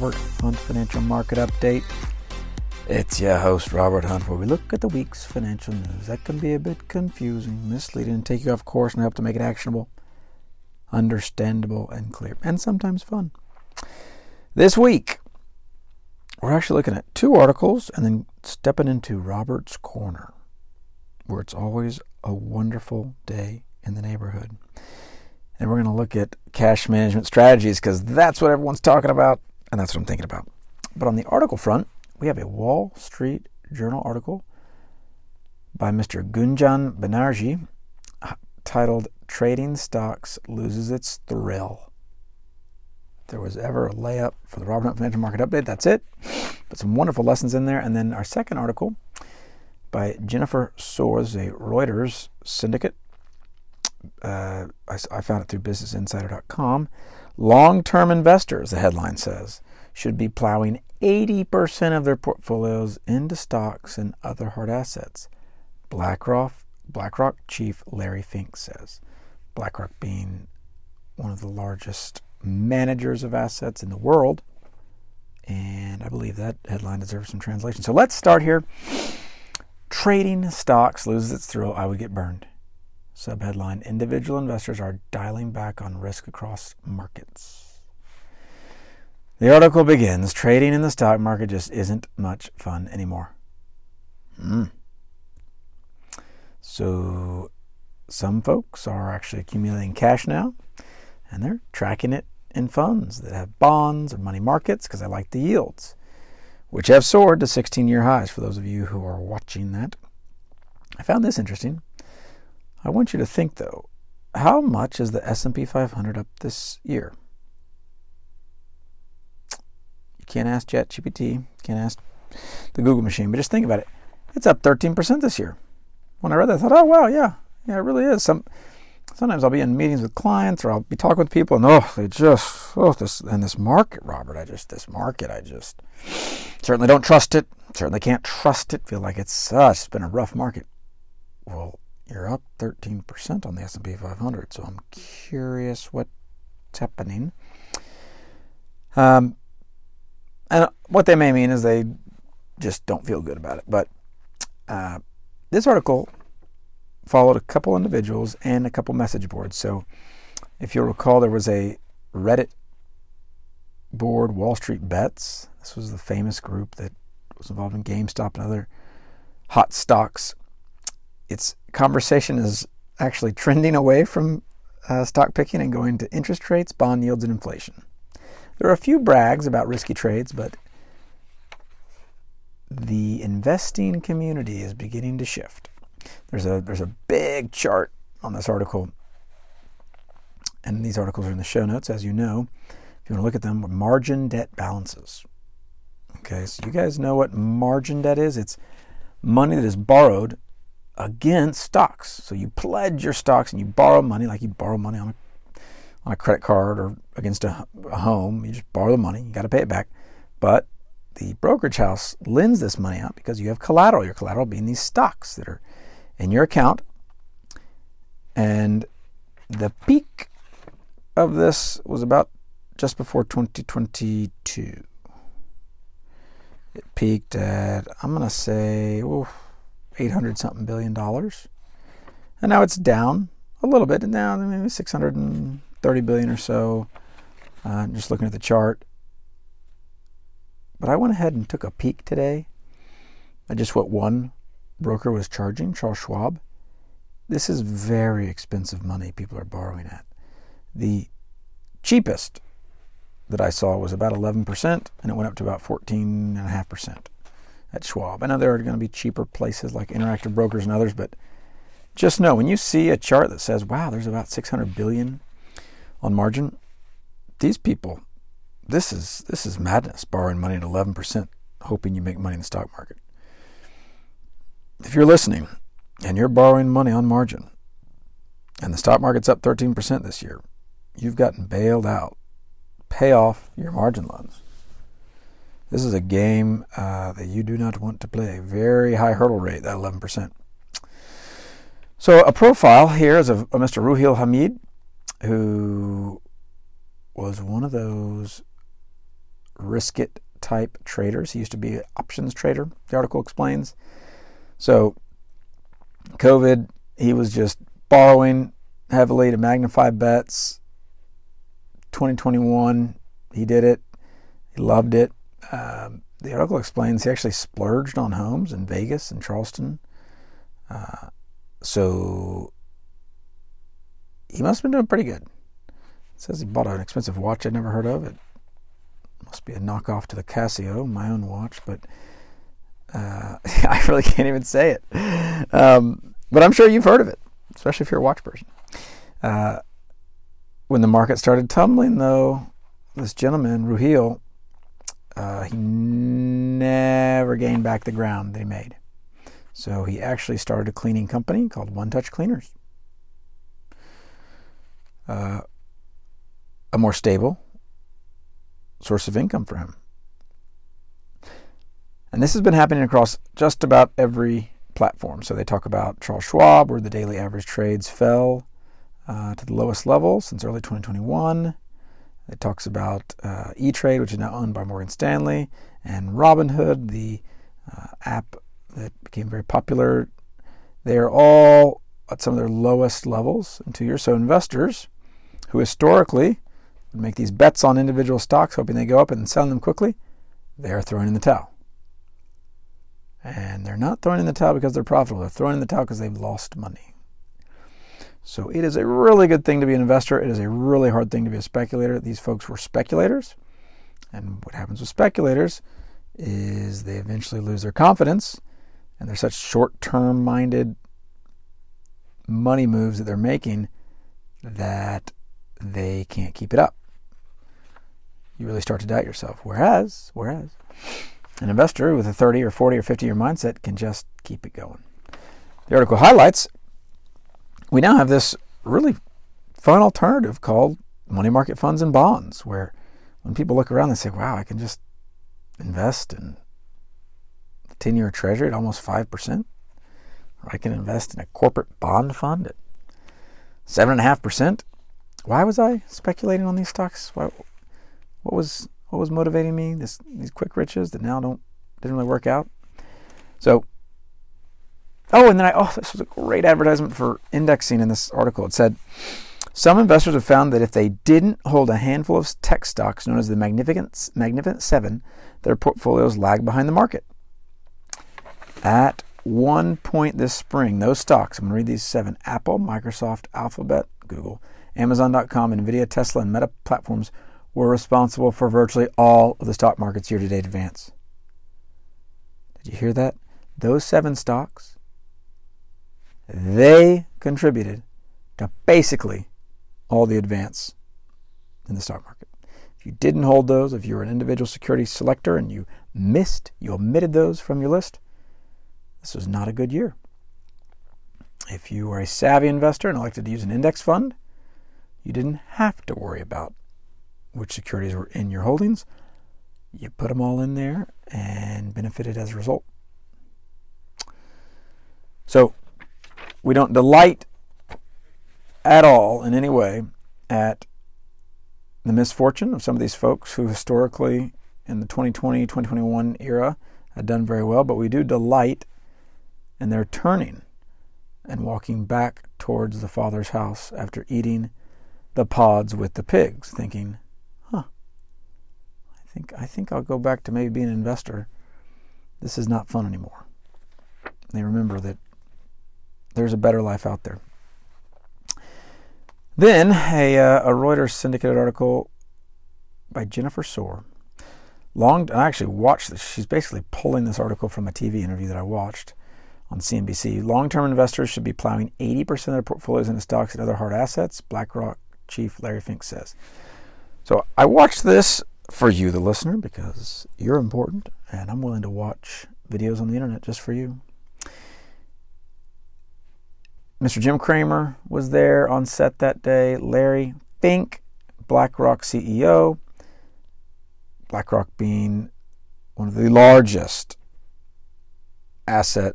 Robert Hunt Financial Market Update. It's your host, Robert Hunt, where we look at the week's financial news. That can be a bit confusing, misleading, and take you off course and help to make it actionable, understandable, and clear, and sometimes fun. This week, we're actually looking at two articles and then stepping into Robert's Corner, where it's always a wonderful day in the neighborhood. And we're going to look at cash management strategies because that's what everyone's talking about, and that's what I'm thinking about. But on the article front, we have a Wall Street Journal article by Mr. Gunjan Banerjee titled Trading Stocks Loses Its Thrill. If there was ever a layup for the Robert Hunt Financial Market Update, that's it. But some wonderful lessons in there. And then our second article by Jennifer Soares, a Reuters syndicate uh, I, I, found it through BusinessInsider.com. Long term investors, the headline says, should be plowing 80% of their portfolios into stocks and other hard assets. BlackRock, BlackRock chief Larry Fink says. BlackRock being one of the largest managers of assets in the world. And I believe that headline deserves some translation. So let's start here. Trading stocks loses its thrill. I would get burned. Subheadline Individual investors are dialing back on risk across markets. The article begins Trading in the stock market just isn't much fun anymore. Mm. So, some folks are actually accumulating cash now, and they're tracking it in funds that have bonds or money markets because I like the yields, which have soared to 16 year highs for those of you who are watching that. I found this interesting. I want you to think though, how much is the S&P 500 up this year? You can't ask ChatGPT, can't ask the Google machine, but just think about it. It's up 13% this year. When I read that, I thought, oh wow, yeah, yeah, it really is. Some sometimes I'll be in meetings with clients or I'll be talking with people and oh, they just oh this and this market, Robert, I just this market, I just certainly don't trust it. Certainly can't trust it. Feel like it's uh, it's been a rough market. Well, you're up 13% on the S&P 500. So I'm curious what's happening. Um, and what they may mean is they just don't feel good about it. But uh, this article followed a couple individuals and a couple message boards. So if you'll recall, there was a Reddit board, Wall Street Bets. This was the famous group that was involved in GameStop and other hot stocks its conversation is actually trending away from uh, stock picking and going to interest rates, bond yields, and inflation. There are a few brags about risky trades, but the investing community is beginning to shift. There's a there's a big chart on this article, and these articles are in the show notes, as you know. If you want to look at them, margin debt balances. Okay, so you guys know what margin debt is? It's money that is borrowed against stocks. So you pledge your stocks and you borrow money, like you borrow money on a on a credit card or against a, a home. You just borrow the money. You got to pay it back. But the brokerage house lends this money out because you have collateral. Your collateral being these stocks that are in your account. And the peak of this was about just before 2022. It peaked at, I'm going to say, 800 something billion dollars. And now it's down a little bit, and now maybe 630 billion or so. Uh, just looking at the chart. But I went ahead and took a peek today at just what one broker was charging, Charles Schwab. This is very expensive money people are borrowing at. The cheapest that I saw was about 11%, and it went up to about 14.5% at Schwab. I know there are going to be cheaper places like Interactive Brokers and others, but just know when you see a chart that says, "Wow, there's about 600 billion on margin," these people, this is this is madness. Borrowing money at 11 percent, hoping you make money in the stock market. If you're listening and you're borrowing money on margin, and the stock market's up 13 percent this year, you've gotten bailed out. Pay off your margin loans. This is a game uh, that you do not want to play. Very high hurdle rate, that 11%. So a profile here is of Mr. Ruhil Hamid, who was one of those risk it type traders. He used to be an options trader, the article explains. So, COVID, he was just borrowing heavily to magnify bets. 2021, he did it. He loved it. Um, the article explains he actually splurged on homes in Vegas and Charleston. Uh, so he must have been doing pretty good. It says he bought an expensive watch I'd never heard of. It must be a knockoff to the Casio, my own watch, but uh, I really can't even say it. Um, but I'm sure you've heard of it, especially if you're a watch person. Uh, when the market started tumbling, though, this gentleman, Ruhil, uh, he never gained back the ground that he made. So he actually started a cleaning company called One Touch Cleaners. Uh, a more stable source of income for him. And this has been happening across just about every platform. So they talk about Charles Schwab, where the daily average trades fell uh, to the lowest level since early 2021. It talks about uh, E Trade, which is now owned by Morgan Stanley, and Robinhood, the uh, app that became very popular. They are all at some of their lowest levels in two years. So investors who historically would make these bets on individual stocks, hoping they go up and selling them quickly, they are throwing in the towel. And they're not throwing in the towel because they're profitable. They're throwing in the towel because they've lost money. So it is a really good thing to be an investor. It is a really hard thing to be a speculator. These folks were speculators. And what happens with speculators is they eventually lose their confidence and they're such short term minded money moves that they're making that they can't keep it up. You really start to doubt yourself. Whereas, whereas, an investor with a 30 or 40 or 50 year mindset can just keep it going. The article highlights we now have this really fun alternative called money market funds and bonds, where when people look around, they say, wow, I can just invest in 10 year treasury at almost 5%. Or I can invest in a corporate bond fund at 7.5%. Why was I speculating on these stocks? Why, what was what was motivating me? This these quick riches that now don't didn't really work out. So oh, and then I oh this was a great advertisement for indexing in this article. It said some investors have found that if they didn't hold a handful of tech stocks known as the Magnificent Magnificent Seven, their portfolios lag behind the market. At one point this spring, those stocks, I'm going to read these seven Apple, Microsoft, Alphabet, Google, Amazon.com, Nvidia, Tesla, and Meta platforms were responsible for virtually all of the stock market's year to date advance. Did you hear that? Those seven stocks, they contributed to basically all the advance in the stock market. If you didn't hold those, if you were an individual security selector and you missed, you omitted those from your list, this was not a good year. If you were a savvy investor and elected to use an index fund, you didn't have to worry about which securities were in your holdings. You put them all in there and benefited as a result. So, we don't delight at all in any way at the misfortune of some of these folks who historically in the 2020 2021 era had done very well, but we do delight in their turning and walking back towards the Father's house after eating the pods with the pigs, thinking, huh, I think, I think I'll go back to maybe being an investor. This is not fun anymore. They remember that there's a better life out there. Then a, uh, a Reuters syndicated article by Jennifer Sor. Long, I actually watched this. She's basically pulling this article from a TV interview that I watched on CNBC. Long term investors should be plowing 80% of their portfolios into stocks and other hard assets, BlackRock chief Larry Fink says. So I watched this for you, the listener, because you're important, and I'm willing to watch videos on the internet just for you. Mr. Jim Cramer was there on set that day. Larry Fink, BlackRock CEO. BlackRock being one of the largest asset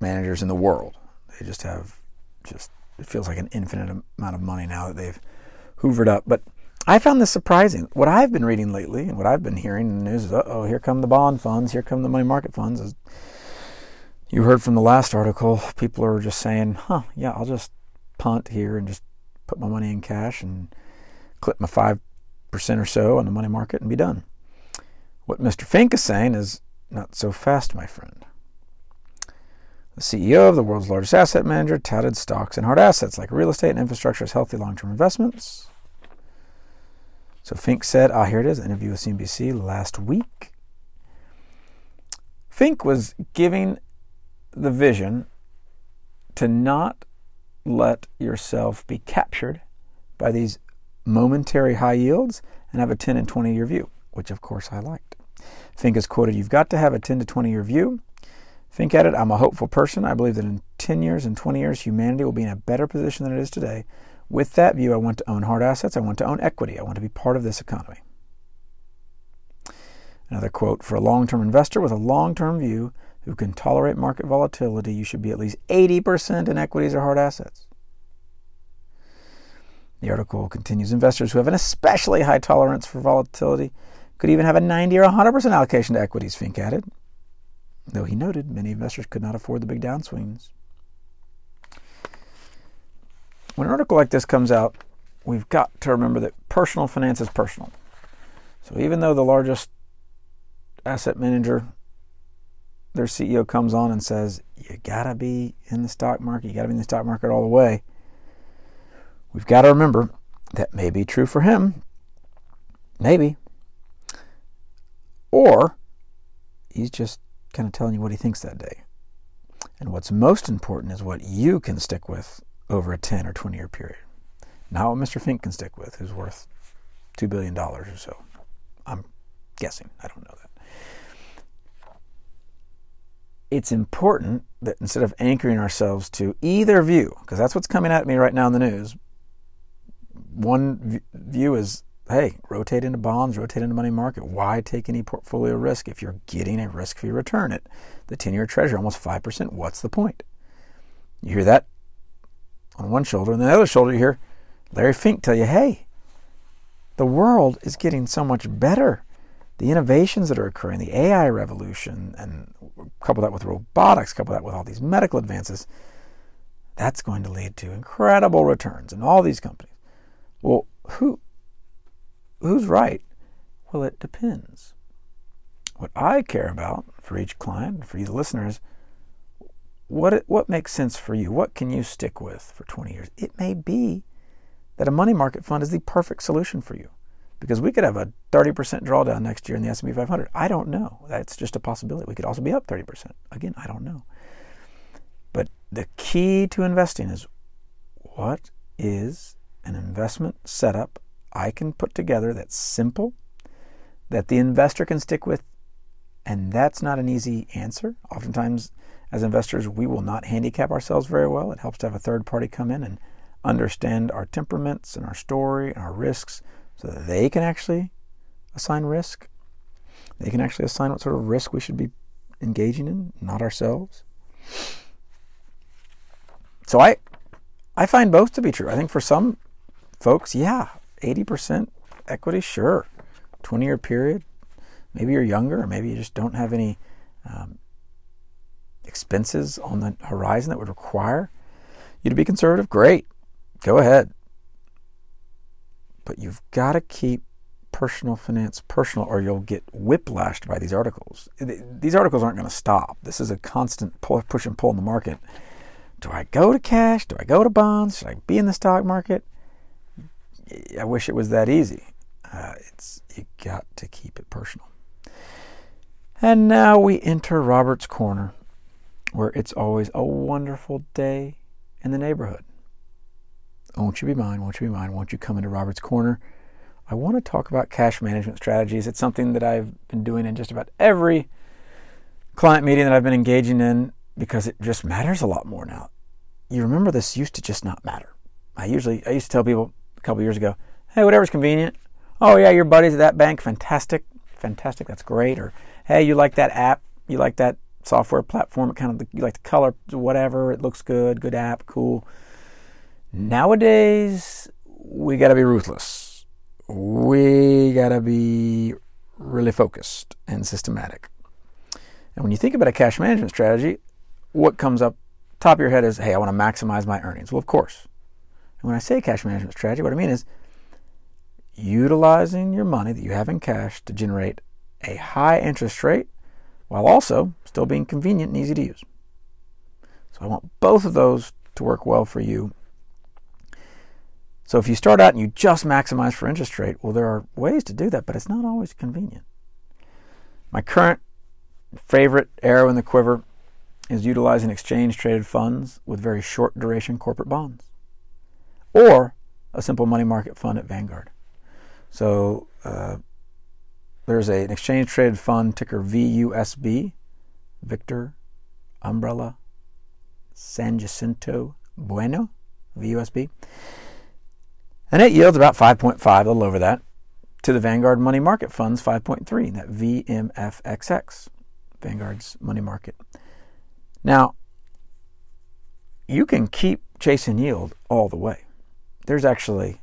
managers in the world. They just have just it feels like an infinite amount of money now that they've hoovered up. But I found this surprising. What I've been reading lately and what I've been hearing in the news is, oh, here come the bond funds, here come the money market funds. As you heard from the last article, people are just saying, huh, yeah, I'll just punt here and just put my money in cash and clip my 5% or so on the money market and be done. What Mr. Fink is saying is, not so fast, my friend. The CEO of the world's largest asset manager touted stocks and hard assets like real estate and infrastructure as healthy long term investments. So Fink said, ah, here it is, interview with CNBC last week. Fink was giving the vision to not let yourself be captured by these momentary high yields and have a 10 and 20 year view, which of course I liked. Fink is quoted, You've got to have a 10 to 20 year view. Think at it. I'm a hopeful person. I believe that in 10 years and 20 years, humanity will be in a better position than it is today. With that view, I want to own hard assets. I want to own equity. I want to be part of this economy. Another quote For a long term investor with a long term view who can tolerate market volatility, you should be at least 80% in equities or hard assets. The article continues investors who have an especially high tolerance for volatility could even have a 90 or 100% allocation to equities, Fink added though he noted many investors could not afford the big downswings. When an article like this comes out, we've got to remember that personal finance is personal. So even though the largest asset manager, their CEO comes on and says, you gotta be in the stock market, you gotta be in the stock market all the way, we've got to remember that may be true for him. Maybe. Or he's just kind of telling you what he thinks that day. And what's most important is what you can stick with over a 10 or 20 year period. Not what Mr. Fink can stick with, who's worth $2 billion or so. I'm guessing. I don't know that. It's important that instead of anchoring ourselves to either view, because that's what's coming at me right now in the news, one view is hey, rotate into bonds, rotate into money market. Why take any portfolio risk if you're getting a risk free return at the 10 year treasury, almost 5%? What's the point? You hear that on one shoulder, and the other shoulder, you hear Larry Fink tell you, hey, the world is getting so much better. The innovations that are occurring, the AI revolution, and couple that with robotics, couple that with all these medical advances, that's going to lead to incredible returns in all these companies. Well, who who's right? Well, it depends. What I care about for each client, for you, the listeners, what what makes sense for you? What can you stick with for 20 years? It may be that a money market fund is the perfect solution for you because we could have a 30% drawdown next year in the S&P 500. I don't know. That's just a possibility. We could also be up 30%. Again, I don't know. But the key to investing is what is an investment setup I can put together that's simple, that the investor can stick with, and that's not an easy answer. Oftentimes, as investors, we will not handicap ourselves very well. It helps to have a third party come in and understand our temperaments and our story and our risks so that they can actually assign risk. They can actually assign what sort of risk we should be engaging in, not ourselves. So I I find both to be true. I think for some folks, yeah, 80% equity, sure. 20 year period, maybe you're younger, or maybe you just don't have any um, expenses on the horizon that would require you to be conservative. Great, go ahead. But you've got to keep personal finance personal, or you'll get whiplashed by these articles. These articles aren't going to stop. This is a constant push and pull in the market. Do I go to cash? Do I go to bonds? Should I be in the stock market? I wish it was that easy. Uh, it's you got to keep it personal. And now we enter Robert's Corner, where it's always a wonderful day in the neighborhood. Won't you be mine? Won't you be mine? Won't you come into Robert's Corner? I want to talk about cash management strategies. It's something that I've been doing in just about every client meeting that I've been engaging in because it just matters a lot more now. You remember this used to just not matter. I usually I used to tell people a couple years ago. Hey, whatever's convenient. Oh yeah, your buddies at that bank, fantastic, fantastic. That's great. Or hey, you like that app? You like that software platform? Kind of you like the color, whatever. It looks good. Good app, cool. Nowadays, we got to be ruthless. we got to be really focused and systematic. And when you think about a cash management strategy, what comes up top of your head is, hey, I want to maximize my earnings. Well, of course. And when I say cash management strategy, what I mean is utilizing your money that you have in cash to generate a high interest rate while also still being convenient and easy to use. So I want both of those to work well for you. So if you start out and you just maximize for interest rate, well, there are ways to do that, but it's not always convenient. My current favorite arrow in the quiver is utilizing exchange traded funds with very short duration corporate bonds or a simple money market fund at Vanguard. So uh, there's a, an exchange traded fund ticker VUSB, Victor, Umbrella, San Jacinto Bueno, VUSB. And it yields about 5.5, a little over that, to the Vanguard Money Market Fund's 5.3, that VMFXX, Vanguard's money market. Now, you can keep chasing yield all the way. There's actually,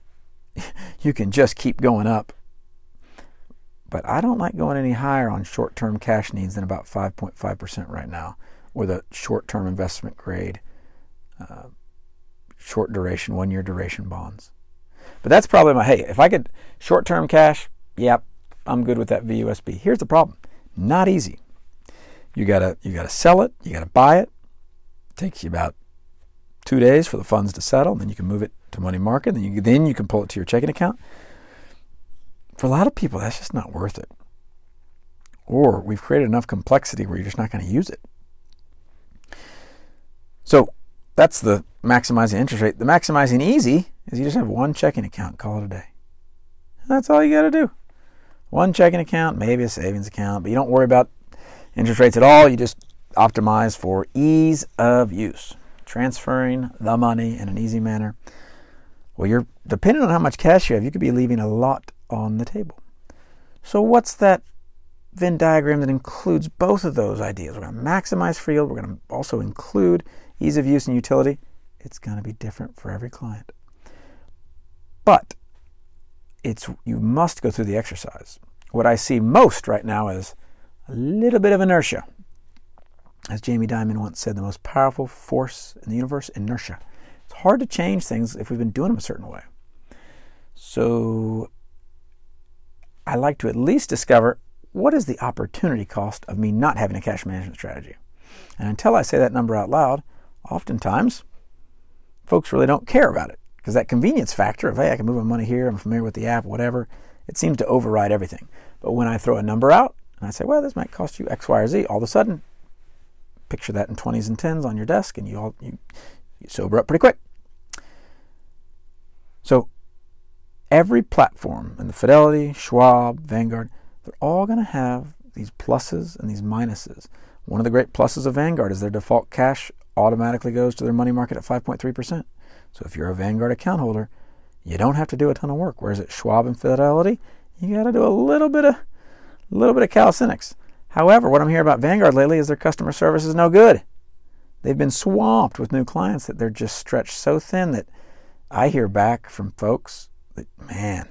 you can just keep going up. But I don't like going any higher on short term cash needs than about 5.5% right now with a short term investment grade, uh, short duration, one year duration bonds. But that's probably my, hey, if I could short term cash, yep, I'm good with that VUSB. Here's the problem not easy. You gotta you gotta sell it. You gotta buy it. it. Takes you about two days for the funds to settle. And then you can move it to money market. Then you then you can pull it to your checking account. For a lot of people, that's just not worth it. Or we've created enough complexity where you're just not going to use it. So that's the maximizing interest rate. The maximizing easy is you just have one checking account, call it a day. That's all you got to do. One checking account, maybe a savings account, but you don't worry about interest rates at all. You just optimize for ease of use, transferring the money in an easy manner. Well, you're depending on how much cash you have, you could be leaving a lot on the table. So, what's that Venn diagram that includes both of those ideas? We're going to maximize free yield. We're going to also include ease of use and utility. It's going to be different for every client. But it's you must go through the exercise. What I see most right now is a little bit of inertia. As Jamie Dimon once said, the most powerful force in the universe, inertia. It's hard to change things if we've been doing them a certain way. So I like to at least discover what is the opportunity cost of me not having a cash management strategy. And until I say that number out loud, oftentimes folks really don't care about it because that convenience factor of, hey, I can move my money here, I'm familiar with the app, whatever, it seems to override everything. But when I throw a number out, and I say, well, this might cost you X, Y, or Z. All of a sudden, picture that in 20s and 10s on your desk, and you all you, you sober up pretty quick. So every platform, and the Fidelity, Schwab, Vanguard, they're all going to have these pluses and these minuses. One of the great pluses of Vanguard is their default cash automatically goes to their money market at 5.3%. So if you're a Vanguard account holder, you don't have to do a ton of work. Whereas at Schwab and Fidelity, you got to do a little bit of a little bit of calisthenics. However, what I'm hearing about Vanguard lately is their customer service is no good. They've been swamped with new clients that they're just stretched so thin that I hear back from folks that, man,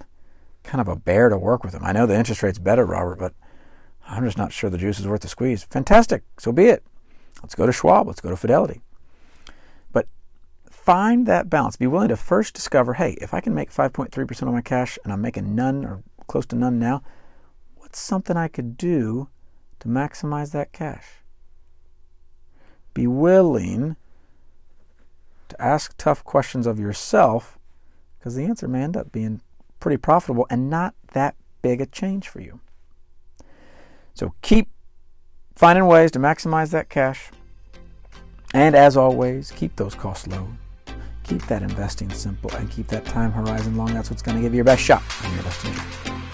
kind of a bear to work with them. I know the interest rate's better, Robert, but I'm just not sure the juice is worth the squeeze. Fantastic. So be it. Let's go to Schwab. Let's go to Fidelity. But find that balance. Be willing to first discover hey, if I can make 5.3% on my cash and I'm making none or close to none now, what's something I could do to maximize that cash? Be willing to ask tough questions of yourself because the answer may end up being pretty profitable and not that big a change for you. So keep finding ways to maximize that cash. And as always, keep those costs low. Keep that investing simple and keep that time horizon long. That's what's going to give you your best shot on your investing journey.